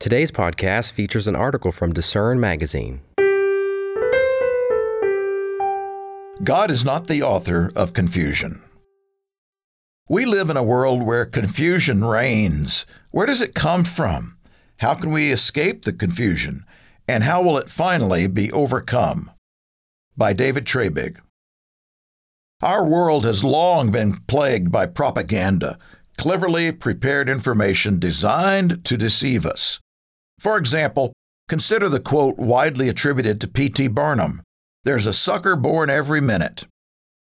Today's podcast features an article from Discern Magazine. God is not the author of confusion. We live in a world where confusion reigns. Where does it come from? How can we escape the confusion? And how will it finally be overcome? By David Treybig. Our world has long been plagued by propaganda, cleverly prepared information designed to deceive us. For example, consider the quote widely attributed to P.T. Barnum There's a sucker born every minute.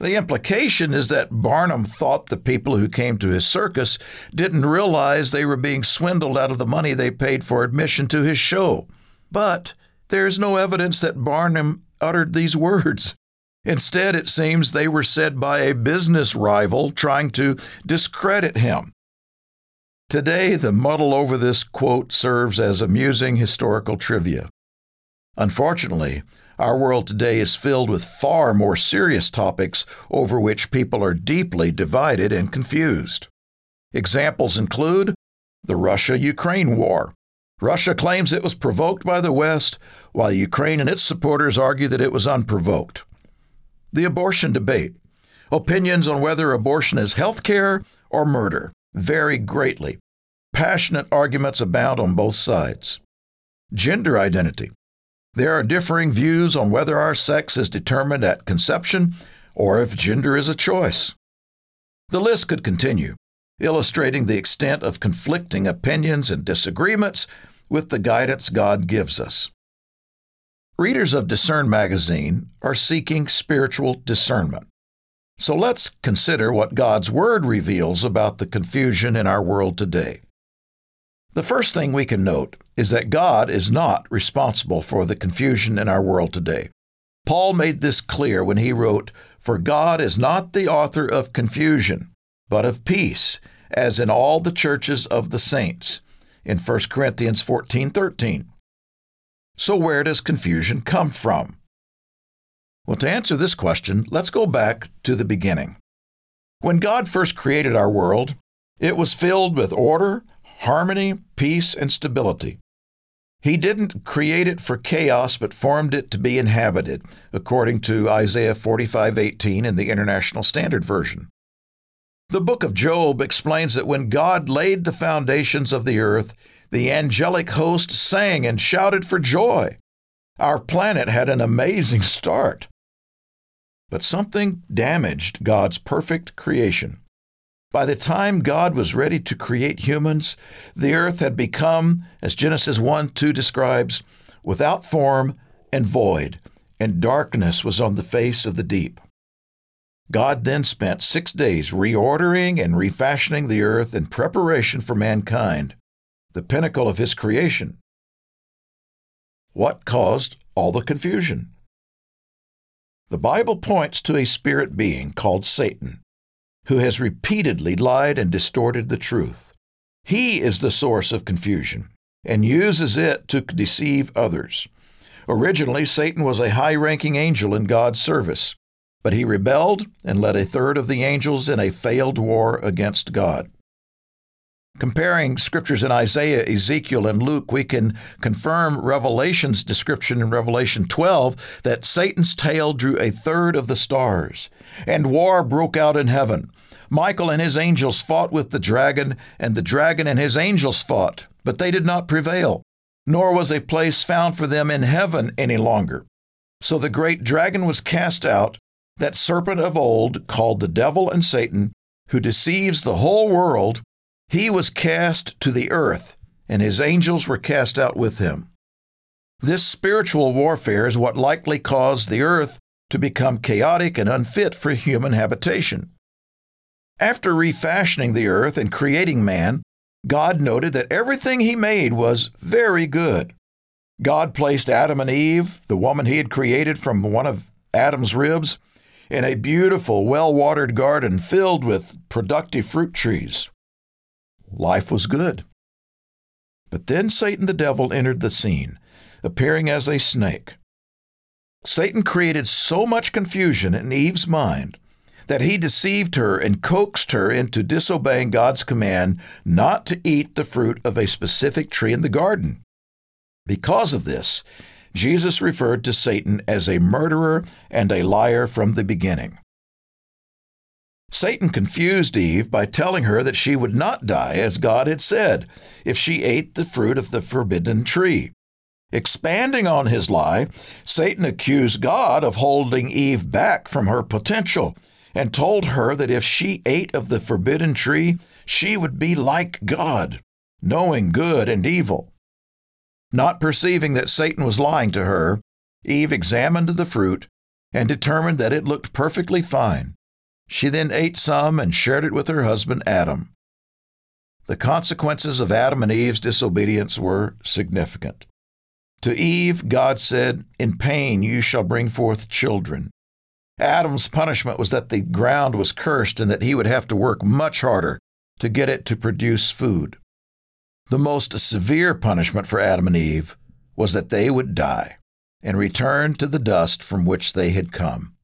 The implication is that Barnum thought the people who came to his circus didn't realize they were being swindled out of the money they paid for admission to his show. But there's no evidence that Barnum uttered these words. Instead, it seems they were said by a business rival trying to discredit him. Today, the muddle over this quote serves as amusing historical trivia. Unfortunately, our world today is filled with far more serious topics over which people are deeply divided and confused. Examples include the Russia Ukraine War. Russia claims it was provoked by the West, while Ukraine and its supporters argue that it was unprovoked. The abortion debate. Opinions on whether abortion is health care or murder vary greatly. Passionate arguments abound on both sides. Gender identity. There are differing views on whether our sex is determined at conception or if gender is a choice. The list could continue, illustrating the extent of conflicting opinions and disagreements with the guidance God gives us. Readers of Discern magazine are seeking spiritual discernment. So let's consider what God's Word reveals about the confusion in our world today. The first thing we can note is that God is not responsible for the confusion in our world today. Paul made this clear when he wrote, For God is not the author of confusion, but of peace, as in all the churches of the saints, in 1 Corinthians 14:13. So where does confusion come from? Well, to answer this question, let's go back to the beginning. When God first created our world, it was filled with order, harmony, peace, and stability. He didn't create it for chaos, but formed it to be inhabited, according to Isaiah 45:18 in the International Standard Version. The book of Job explains that when God laid the foundations of the earth, the angelic host sang and shouted for joy. Our planet had an amazing start. But something damaged God's perfect creation. By the time God was ready to create humans, the earth had become, as Genesis 1 2 describes, without form and void, and darkness was on the face of the deep. God then spent six days reordering and refashioning the earth in preparation for mankind, the pinnacle of his creation. What caused all the confusion? The Bible points to a spirit being called Satan, who has repeatedly lied and distorted the truth. He is the source of confusion and uses it to deceive others. Originally, Satan was a high ranking angel in God's service, but he rebelled and led a third of the angels in a failed war against God. Comparing scriptures in Isaiah, Ezekiel, and Luke, we can confirm Revelation's description in Revelation 12 that Satan's tail drew a third of the stars, and war broke out in heaven. Michael and his angels fought with the dragon, and the dragon and his angels fought, but they did not prevail, nor was a place found for them in heaven any longer. So the great dragon was cast out, that serpent of old, called the devil and Satan, who deceives the whole world. He was cast to the earth, and his angels were cast out with him. This spiritual warfare is what likely caused the earth to become chaotic and unfit for human habitation. After refashioning the earth and creating man, God noted that everything he made was very good. God placed Adam and Eve, the woman he had created from one of Adam's ribs, in a beautiful, well watered garden filled with productive fruit trees. Life was good. But then Satan the devil entered the scene, appearing as a snake. Satan created so much confusion in Eve's mind that he deceived her and coaxed her into disobeying God's command not to eat the fruit of a specific tree in the garden. Because of this, Jesus referred to Satan as a murderer and a liar from the beginning. Satan confused Eve by telling her that she would not die, as God had said, if she ate the fruit of the forbidden tree. Expanding on his lie, Satan accused God of holding Eve back from her potential and told her that if she ate of the forbidden tree, she would be like God, knowing good and evil. Not perceiving that Satan was lying to her, Eve examined the fruit and determined that it looked perfectly fine. She then ate some and shared it with her husband Adam. The consequences of Adam and Eve's disobedience were significant. To Eve, God said, In pain you shall bring forth children. Adam's punishment was that the ground was cursed and that he would have to work much harder to get it to produce food. The most severe punishment for Adam and Eve was that they would die and return to the dust from which they had come.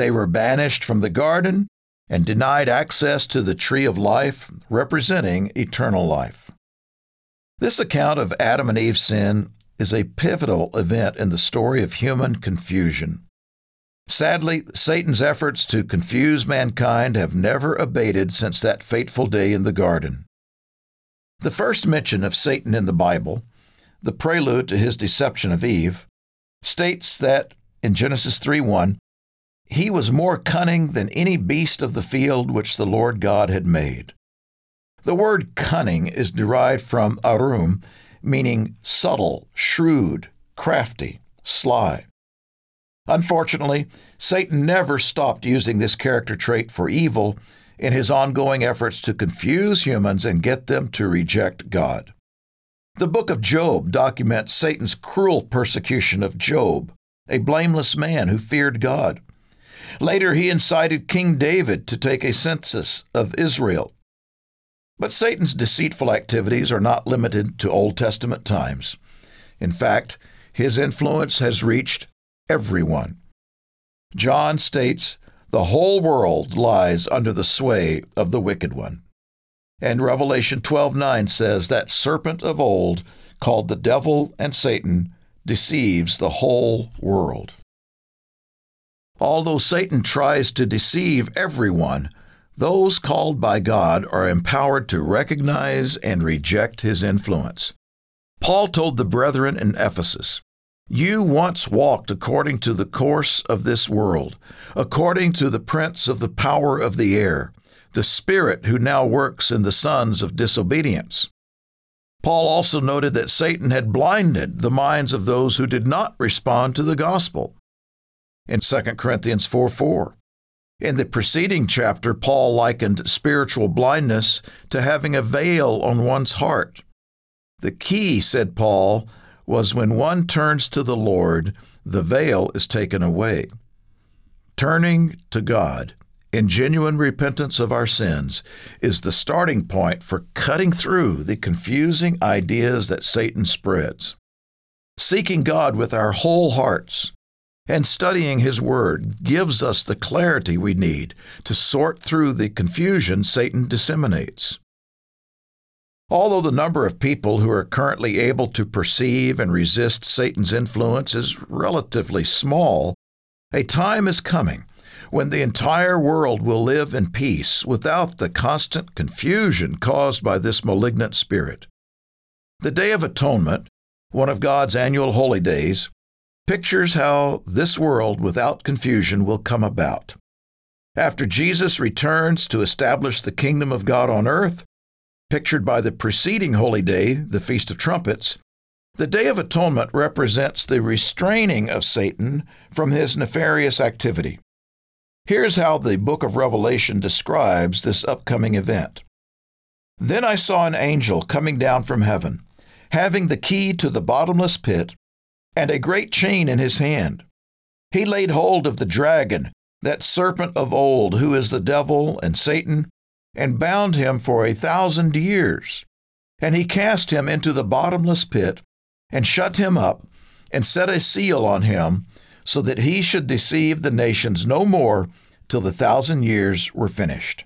They were banished from the garden and denied access to the tree of life, representing eternal life. This account of Adam and Eve's sin is a pivotal event in the story of human confusion. Sadly, Satan's efforts to confuse mankind have never abated since that fateful day in the garden. The first mention of Satan in the Bible, the prelude to his deception of Eve, states that in Genesis 3 1, he was more cunning than any beast of the field which the Lord God had made. The word cunning is derived from arum, meaning subtle, shrewd, crafty, sly. Unfortunately, Satan never stopped using this character trait for evil in his ongoing efforts to confuse humans and get them to reject God. The book of Job documents Satan's cruel persecution of Job, a blameless man who feared God. Later, he incited King David to take a census of Israel. But Satan's deceitful activities are not limited to Old Testament times. In fact, his influence has reached everyone. John states the whole world lies under the sway of the wicked one. And Revelation 12:9 says that serpent of old, called the devil and Satan, deceives the whole world. Although Satan tries to deceive everyone, those called by God are empowered to recognize and reject his influence. Paul told the brethren in Ephesus, you once walked according to the course of this world, according to the prince of the power of the air, the spirit who now works in the sons of disobedience. Paul also noted that Satan had blinded the minds of those who did not respond to the gospel. In 2 Corinthians 4 4, in the preceding chapter, Paul likened spiritual blindness to having a veil on one's heart. The key, said Paul, was when one turns to the Lord, the veil is taken away. Turning to God in genuine repentance of our sins is the starting point for cutting through the confusing ideas that Satan spreads. Seeking God with our whole hearts and studying His Word gives us the clarity we need to sort through the confusion Satan disseminates. Although the number of people who are currently able to perceive and resist Satan's influence is relatively small, a time is coming when the entire world will live in peace without the constant confusion caused by this malignant spirit. The Day of Atonement, one of God's annual holy days, pictures how this world without confusion will come about. After Jesus returns to establish the kingdom of God on earth, pictured by the preceding holy day, the Feast of Trumpets, the Day of Atonement represents the restraining of Satan from his nefarious activity. Here's how the book of Revelation describes this upcoming event. Then I saw an angel coming down from heaven, having the key to the bottomless pit and a great chain in his hand. He laid hold of the dragon, that serpent of old, who is the devil and Satan, and bound him for a thousand years. And he cast him into the bottomless pit, and shut him up, and set a seal on him, so that he should deceive the nations no more till the thousand years were finished.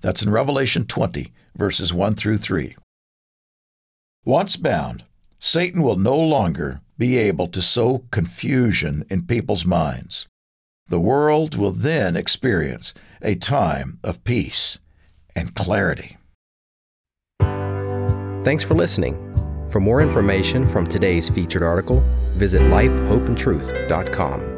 That's in Revelation 20, verses 1 through 3. Once bound, Satan will no longer be able to sow confusion in people's minds. The world will then experience a time of peace and clarity. Thanks for listening. For more information from today's featured article, visit lifehopeandtruth.com.